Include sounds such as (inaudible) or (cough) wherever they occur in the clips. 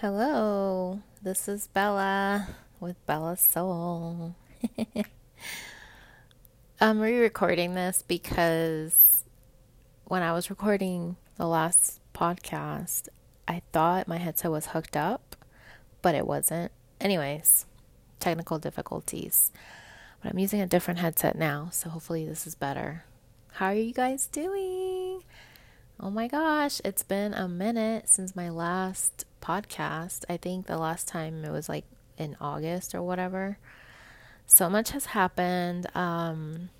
Hello, this is Bella with Bella Soul. (laughs) I'm re recording this because when I was recording the last podcast, I thought my headset was hooked up, but it wasn't. Anyways, technical difficulties. But I'm using a different headset now, so hopefully this is better. How are you guys doing? Oh my gosh, it's been a minute since my last podcast. I think the last time it was like in August or whatever. So much has happened. Um,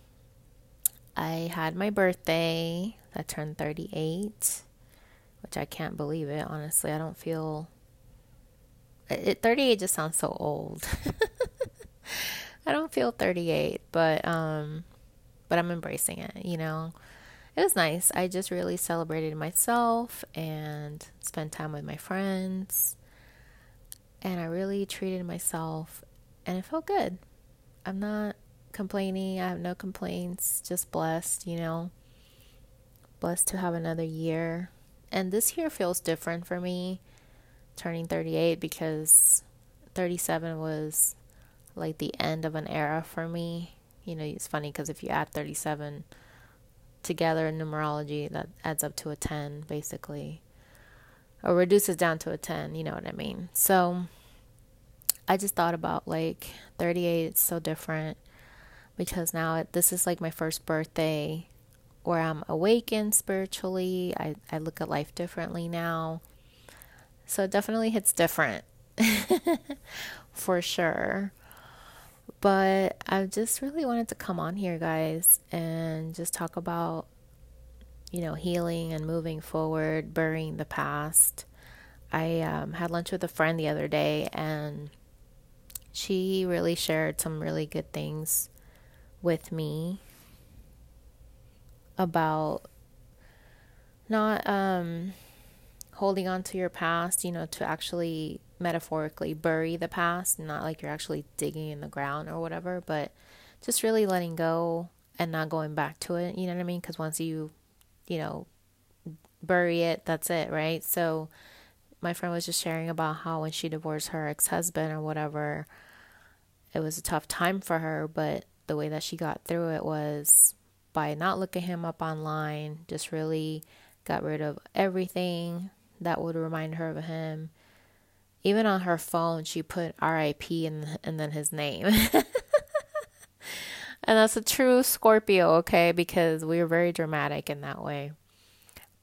I had my birthday. I turned 38, which I can't believe it. Honestly, I don't feel. It, 38 just sounds so old. (laughs) I don't feel 38, but um, but I'm embracing it. You know, it was nice. I just really celebrated myself and spent time with my friends. And I really treated myself and it felt good. I'm not complaining. I have no complaints. Just blessed, you know. Blessed to have another year. And this year feels different for me, turning 38, because 37 was like the end of an era for me. You know, it's funny because if you add 37 together in numerology, that adds up to a 10, basically, or reduces down to a 10, you know what I mean? So I just thought about like 38, it's so different because now it, this is like my first birthday where I'm awakened spiritually. I, I look at life differently now. So it definitely hits different (laughs) for sure. But I just really wanted to come on here, guys, and just talk about, you know, healing and moving forward, burying the past. I um, had lunch with a friend the other day, and she really shared some really good things with me about not um, holding on to your past, you know, to actually metaphorically bury the past, not like you're actually digging in the ground or whatever, but just really letting go and not going back to it. You know what I mean? Because once you, you know, bury it, that's it, right? So my friend was just sharing about how when she divorced her ex husband or whatever, it was a tough time for her, but the way that she got through it was by not looking him up online, just really got rid of everything that would remind her of him even on her phone, she put RIP and, and then his name. (laughs) and that's a true Scorpio, okay? Because we are very dramatic in that way.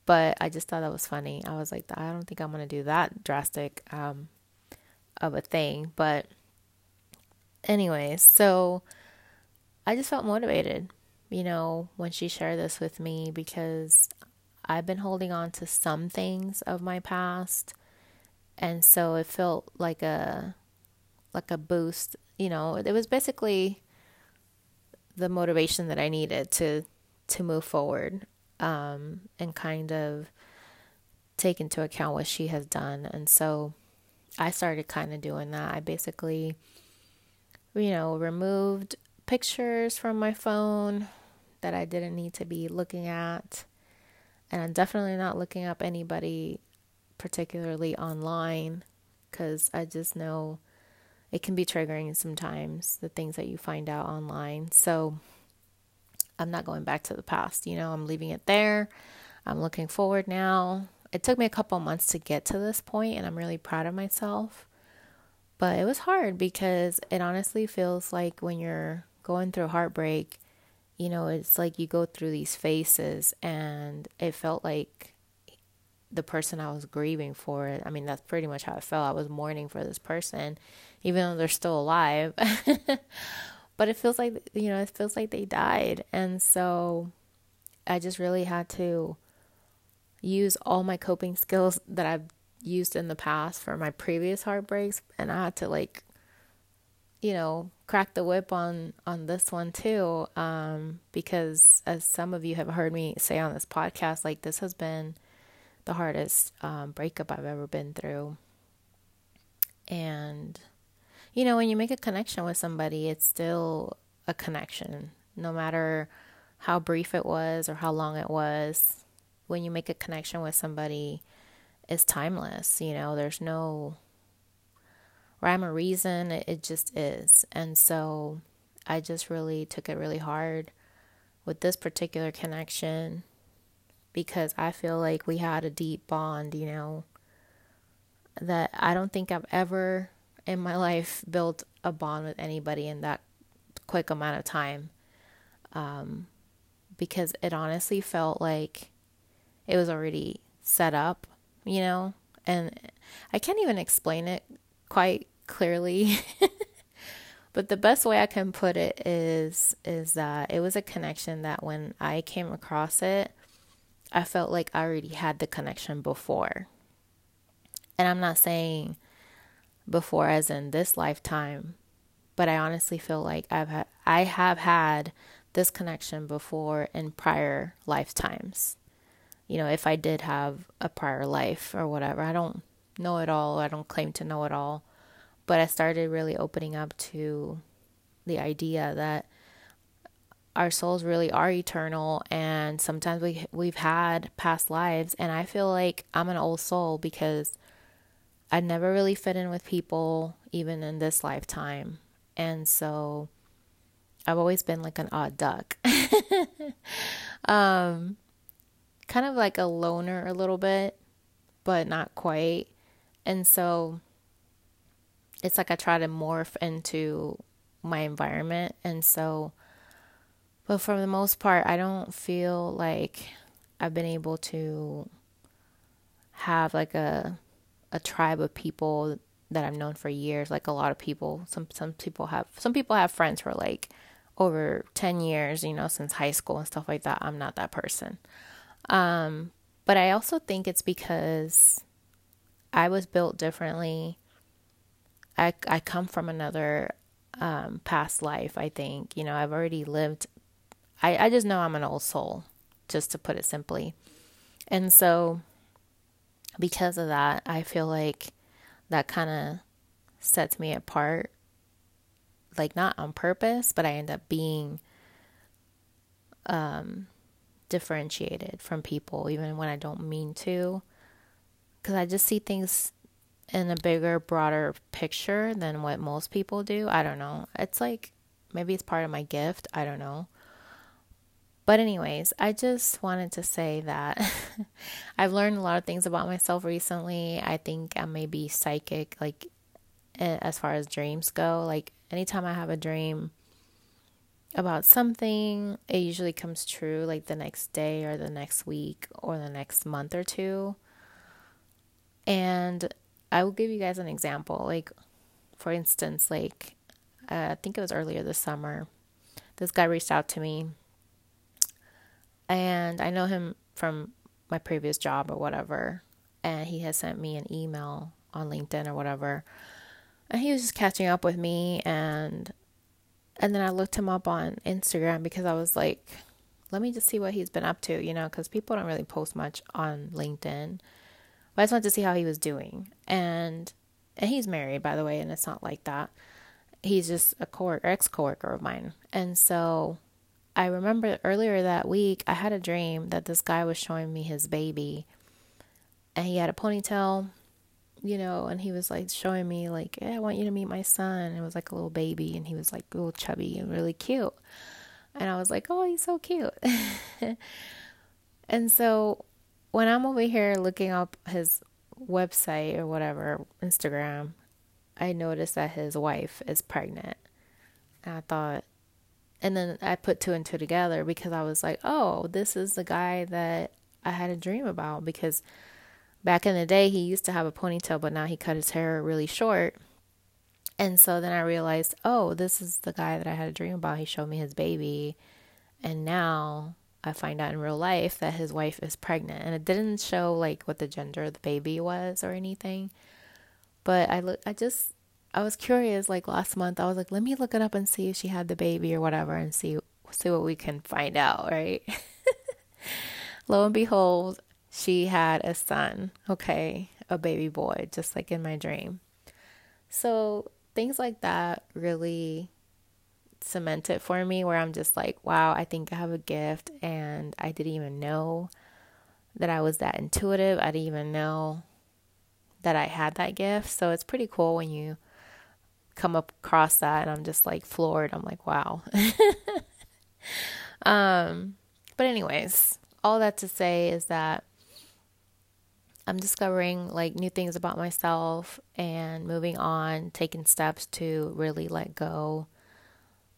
But I just thought that was funny. I was like, I don't think I'm going to do that drastic um, of a thing. But, anyways, so I just felt motivated, you know, when she shared this with me because I've been holding on to some things of my past and so it felt like a like a boost you know it was basically the motivation that i needed to to move forward um, and kind of take into account what she has done. And so i started kind of doing that. I basically you know removed pictures from my phone that i didn't need to be looking at. And i'm definitely not looking up anybody particularly online, because I just know it can be triggering sometimes, the things that you find out online. So I'm not going back to the past, you know, I'm leaving it there. I'm looking forward now. It took me a couple months to get to this point, and I'm really proud of myself. But it was hard because it honestly feels like when you're going through heartbreak, you know, it's like you go through these phases, and it felt like the person I was grieving for. I mean, that's pretty much how I felt. I was mourning for this person, even though they're still alive. (laughs) but it feels like, you know, it feels like they died. And so I just really had to use all my coping skills that I've used in the past for my previous heartbreaks. And I had to, like, you know, crack the whip on on this one too um because as some of you have heard me say on this podcast like this has been the hardest um, breakup I've ever been through. And, you know, when you make a connection with somebody, it's still a connection, no matter how brief it was or how long it was. When you make a connection with somebody, it's timeless. You know, there's no rhyme or reason. It, it just is. And so I just really took it really hard with this particular connection because I feel like we had a deep bond, you know, that I don't think I've ever in my (laughs) life built a bond with anybody in that quick amount of time. Um, because it honestly felt like it was already set up, you know, and I can't even explain it quite clearly. (laughs) but the best way I can put it is is that it was a connection that when I came across it, I felt like I already had the connection before. And I'm not saying before as in this lifetime, but I honestly feel like I've had I have had this connection before in prior lifetimes. You know, if I did have a prior life or whatever. I don't know it all. I don't claim to know it all. But I started really opening up to the idea that our souls really are eternal and sometimes we we've had past lives and I feel like I'm an old soul because I never really fit in with people even in this lifetime. And so I've always been like an odd duck. (laughs) um kind of like a loner a little bit, but not quite. And so it's like I try to morph into my environment. And so, but for the most part, I don't feel like I've been able to have like a a tribe of people that I've known for years. Like a lot of people, some some people have some people have friends for like over ten years, you know, since high school and stuff like that. I'm not that person. Um, but I also think it's because I was built differently. I I come from another um, past life. I think you know I've already lived. I I just know I'm an old soul, just to put it simply, and so because of that, I feel like that kind of sets me apart. Like not on purpose, but I end up being um differentiated from people even when I don't mean to because I just see things in a bigger, broader picture than what most people do. I don't know. It's like maybe it's part of my gift. I don't know. But, anyways, I just wanted to say that (laughs) I've learned a lot of things about myself recently. I think I may be psychic, like as far as dreams go. Like, anytime I have a dream about something, it usually comes true like the next day or the next week or the next month or two. And I will give you guys an example. Like, for instance, like, uh, I think it was earlier this summer, this guy reached out to me. And I know him from my previous job or whatever. And he has sent me an email on LinkedIn or whatever. And he was just catching up with me. And and then I looked him up on Instagram because I was like, let me just see what he's been up to, you know, because people don't really post much on LinkedIn. But I just wanted to see how he was doing. And and he's married, by the way, and it's not like that. He's just a coworker, ex coworker of mine. And so I remember earlier that week, I had a dream that this guy was showing me his baby. And he had a ponytail, you know, and he was like showing me, like, hey, I want you to meet my son. And it was like a little baby, and he was like a little chubby and really cute. And I was like, oh, he's so cute. (laughs) and so when I'm over here looking up his website or whatever, Instagram, I noticed that his wife is pregnant. And I thought, and then I put two and two together because I was like, oh, this is the guy that I had a dream about. Because back in the day, he used to have a ponytail, but now he cut his hair really short. And so then I realized, oh, this is the guy that I had a dream about. He showed me his baby. And now I find out in real life that his wife is pregnant, and it didn't show like what the gender of the baby was or anything. But I look, I just, I was curious. Like last month, I was like, let me look it up and see if she had the baby or whatever, and see see what we can find out. Right? (laughs) Lo and behold, she had a son. Okay, a baby boy, just like in my dream. So things like that really cement it for me where I'm just like, wow, I think I have a gift and I didn't even know that I was that intuitive. I didn't even know that I had that gift. So it's pretty cool when you come across that and I'm just like floored. I'm like, wow. (laughs) um, but anyways, all that to say is that I'm discovering like new things about myself and moving on, taking steps to really let go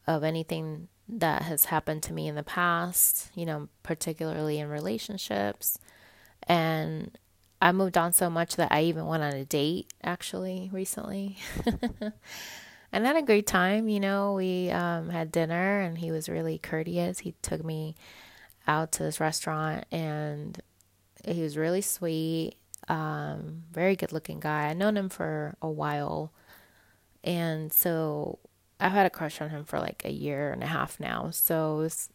of anything that has happened to me in the past, you know, particularly in relationships. And I moved on so much that I even went on a date actually recently. (laughs) and had a great time, you know. We um, had dinner and he was really courteous. He took me out to this restaurant and he was really sweet, um, very good looking guy. I've known him for a while. And so I've had a crush on him for like a year and a half now. So it's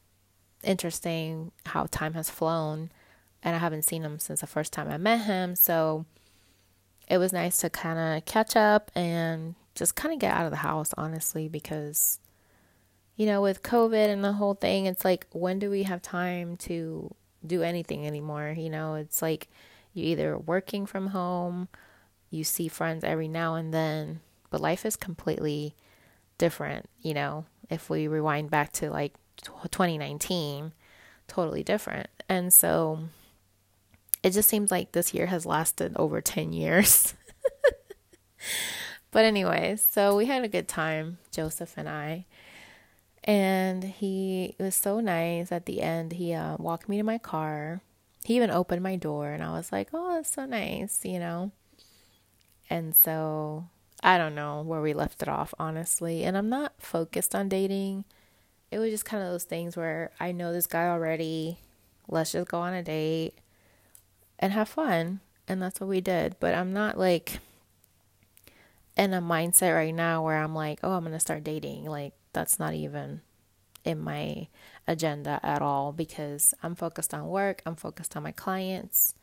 interesting how time has flown and I haven't seen him since the first time I met him. So it was nice to kind of catch up and just kind of get out of the house, honestly, because, you know, with COVID and the whole thing, it's like, when do we have time to do anything anymore? You know, it's like you're either working from home, you see friends every now and then, but life is completely different, you know, if we rewind back to like 2019, totally different. And so it just seems like this year has lasted over 10 years. (laughs) but, anyways, so we had a good time, Joseph and I. And he was so nice at the end. He uh, walked me to my car. He even opened my door, and I was like, oh, that's so nice, you know? And so I don't know where we left it off, honestly. And I'm not focused on dating. It was just kind of those things where I know this guy already. Let's just go on a date and have fun. And that's what we did. But I'm not like in a mindset right now where I'm like, oh, I'm going to start dating. Like, that's not even in my agenda at all because I'm focused on work, I'm focused on my clients,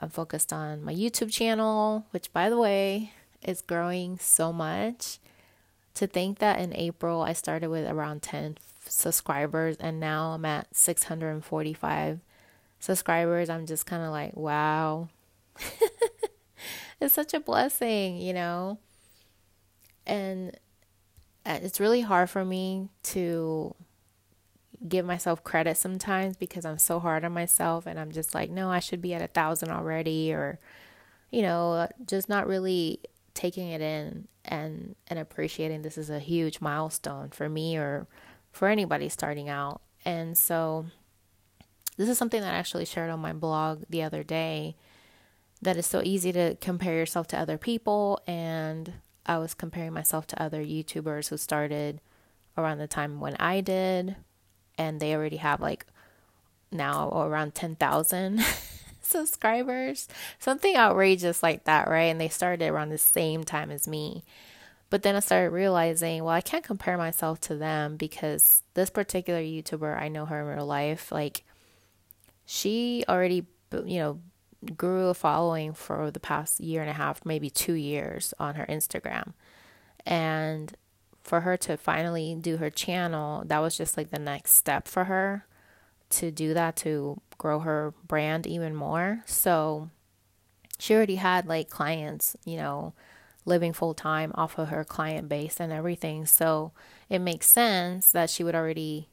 I'm focused on my YouTube channel, which, by the way, is growing so much. To think that in April I started with around 10 subscribers and now I'm at 645 subscribers, I'm just kind of like, wow. (laughs) it's such a blessing, you know? And uh, it's really hard for me to give myself credit sometimes because I'm so hard on myself and I'm just like, no, I should be at a thousand already, or, you know, just not really taking it in and and appreciating this is a huge milestone for me or for anybody starting out. And so this is something that I actually shared on my blog the other day that it's so easy to compare yourself to other people and I was comparing myself to other YouTubers who started around the time when I did and they already have like now around 10,000 (laughs) subscribers. Something outrageous like that, right? And they started around the same time as me. But then I started realizing, well, I can't compare myself to them because this particular YouTuber, I know her in real life. Like, she already, you know, grew a following for the past year and a half, maybe two years on her Instagram. And for her to finally do her channel, that was just like the next step for her to do that to grow her brand even more. So she already had like clients, you know, living full time off of her client base and everything. So it makes sense that she would already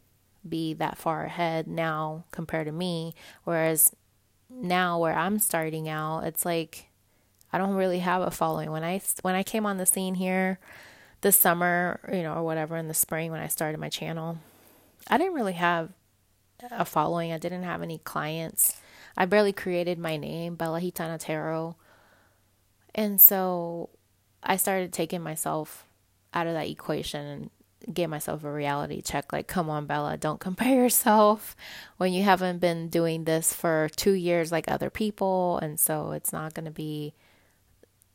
be that far ahead now compared to me. Whereas now where I'm starting out, it's like I don't really have a following. When I when I came on the scene here this summer, you know, or whatever in the spring when I started my channel, I didn't really have a following. I didn't have any clients. I barely created my name, Bella Hitana Tarot. And so I started taking myself out of that equation and give myself a reality check. Like come on bella don't (laughs) compare yourself when you haven't been doing this for two years like other people. And so it's not going to be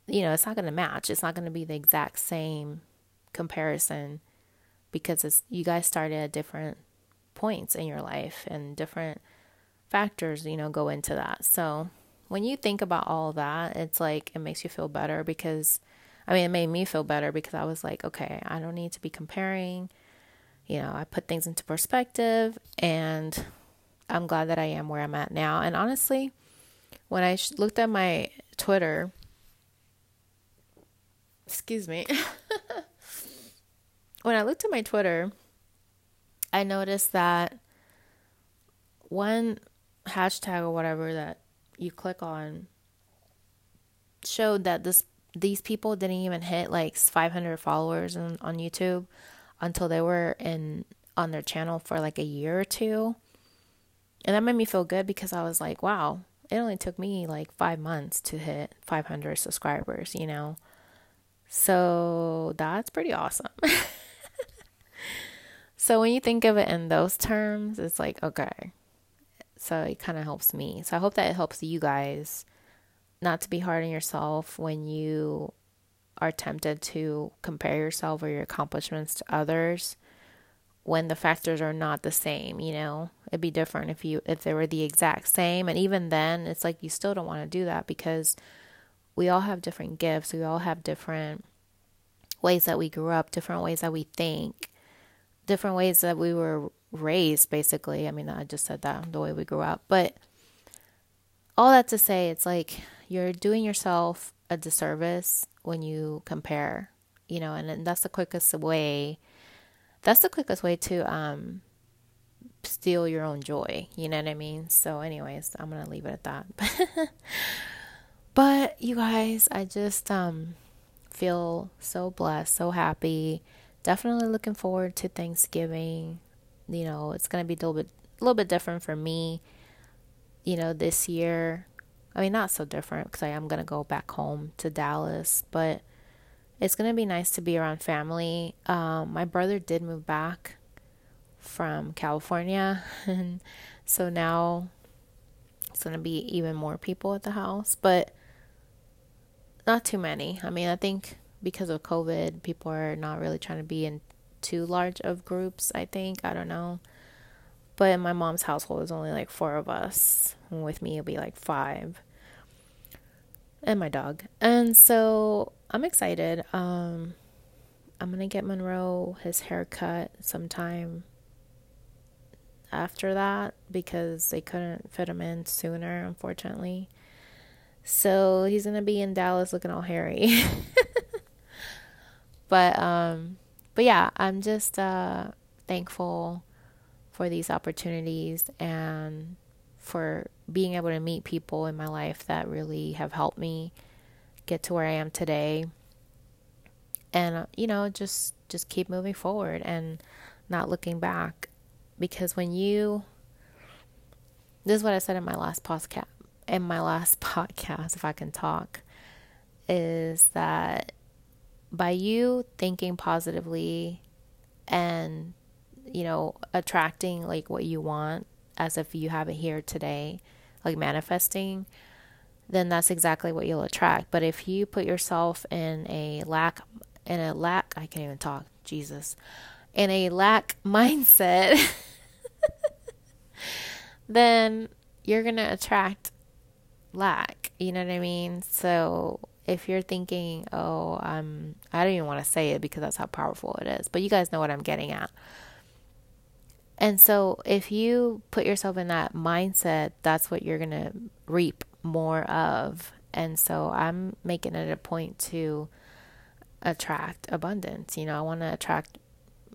you know it's not going to match. It's not going to be the exact same comparison because it's you guys started at different points in your life and different factors you know go into that. So when you think about all that it's like it makes you feel better because I mean, it made me feel better because I was like, okay, I don't need to be comparing. You know, I put things into perspective and I'm glad that I am where I'm at now. And honestly, when I looked at my Twitter, excuse me, (laughs) when I looked at my Twitter, I noticed that one hashtag or whatever that you click on showed that this these people didn't even hit like 500 followers on, on YouTube until they were in on their channel for like a year or two. And that made me feel good because I was like, wow, it only took me like 5 months to hit 500 subscribers, you know. So that's pretty awesome. (laughs) so when you think of it in those terms, it's like, okay. So it kind of helps me. So I hope that it helps you guys not to be hard on yourself when you are tempted to compare yourself or your accomplishments to others when the factors are not the same, you know. It'd be different if you if they were the exact same and even then it's like you still don't want to do that because we all have different gifts, we all have different ways that we grew up, different ways that we think, different ways that we were raised basically. I mean, I just said that the way we grew up, but all that to say it's like you're doing yourself a disservice when you compare, you know, and, and that's the quickest way. That's the quickest way to um, steal your own joy. You know what I mean? So, anyways, I'm gonna leave it at that. (laughs) but you guys, I just um, feel so blessed, so happy. Definitely looking forward to Thanksgiving. You know, it's gonna be a little bit, a little bit different for me. You know, this year I mean, not so different because I am going to go back home to Dallas, but it's going to be nice to be around family. Um, my brother did move back from California, (laughs) and so now it's going to be even more people at the house, but not too many. I mean, I think because of COVID, people are not really trying to be in too large of groups, I think. I don't know. But in my mom's household, there's only like four of us. And with me, it'll be like five. And my dog. And so I'm excited. Um, I'm going to get Monroe his haircut sometime after that because they couldn't fit him in sooner, unfortunately. So he's going to be in Dallas looking all hairy. (laughs) but um but yeah, I'm just uh thankful for these opportunities and for being able to meet people in my life that really have helped me get to where I am today. And uh, you know, just just keep moving forward and not looking back because when you this is what I said in my last podcast in my last (laughs) podcast if I can talk is that by you thinking positively and you know, attracting like what you want as if you have it here today, like manifesting, then that's exactly what you'll attract. But if you put yourself in a lack, in a lack, I can't even talk, Jesus, in a lack mindset, (laughs) then you're going to attract lack. You know what I mean? So if you're thinking, oh, um, I don't even want to say it because that's how powerful it is, but you guys know what I'm getting at. And so if you put yourself in that mindset, that's what you're going to reap more of. And so I'm making it a point to attract abundance. You know, I want to attract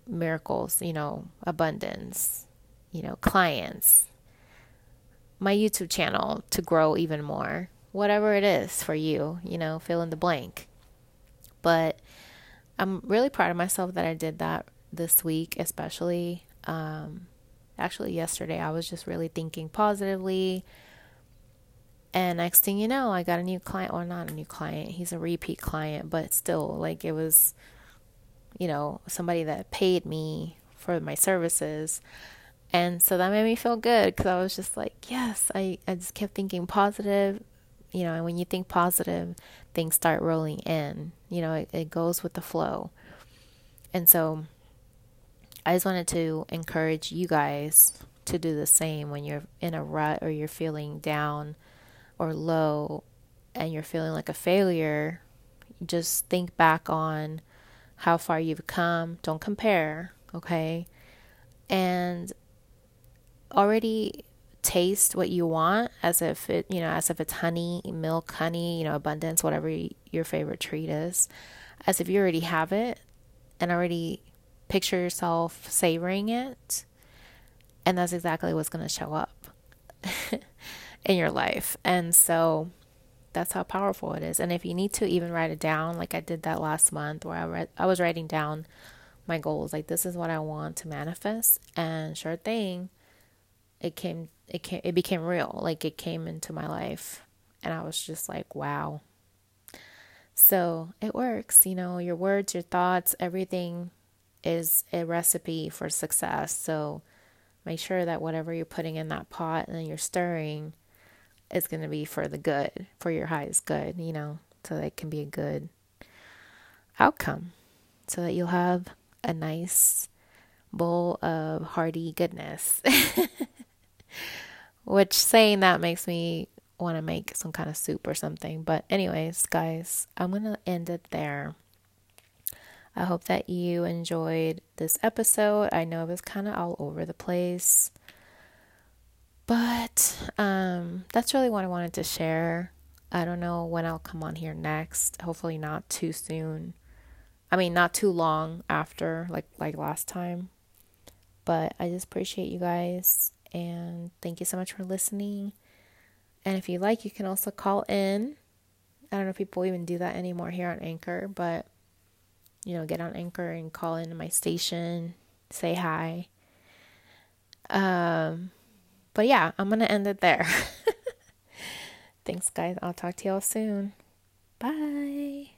miracles, you know, abundance, you know, clients, my YouTube channel to grow even more. Whatever it is for you, you know, fill in the blank. But I'm really proud of myself that I did that this week, especially um, actually, yesterday I was just really thinking positively. And next thing you know, I got a new client, or not a new client, he's a repeat client, but still, like it was, you know, somebody that paid me for my services. And so that made me feel good because I was just like, yes, I, I just kept thinking positive. You know, and when you think positive, things start rolling in. You know, it, it goes with the flow. And so I just wanted to encourage you guys to do the same when you're in a rut or you're feeling down or low and you're feeling like a failure. Just think back on how far you've come. Don't compare, okay? And already taste what you want as if it, you know, as if it's honey, milk, honey, you know, abundance, whatever your favorite treat is, as if you already have it and already picture yourself savoring it. And that's exactly what's going to show up (laughs) in your life. And so that's how powerful it is. And if you need to even write it down, like I did that last month where I read I was writing down my goals, like this is what I want to manifest and sure thing it came it came it became real. Like it came into my life and I was just like, wow. So, it works, you know, your words, your thoughts, everything is a recipe for success. So, make sure that whatever you're putting in that pot and you're stirring is going to be for the good, for your highest good, you know, so that it can be a good outcome, so that you'll have a nice bowl of hearty goodness. (laughs) Which saying that makes me want to make some kind of soup or something. But, anyways, guys, I'm going to end it there. I hope that you enjoyed this episode. I know it was kind of all over the place. But um, that's really what I wanted to share. I don't know when I'll come on here next. Hopefully not too soon. I mean, not too long after like like last time. But I just appreciate you guys and thank you so much for listening. And if you like, you can also call in. I don't know if people even do that anymore here on Anchor, but you know, get on Anchor and call into my station, say hi. Um but yeah, I'm going to end it there. (laughs) Thanks, guys. I'll talk to y'all soon. Bye.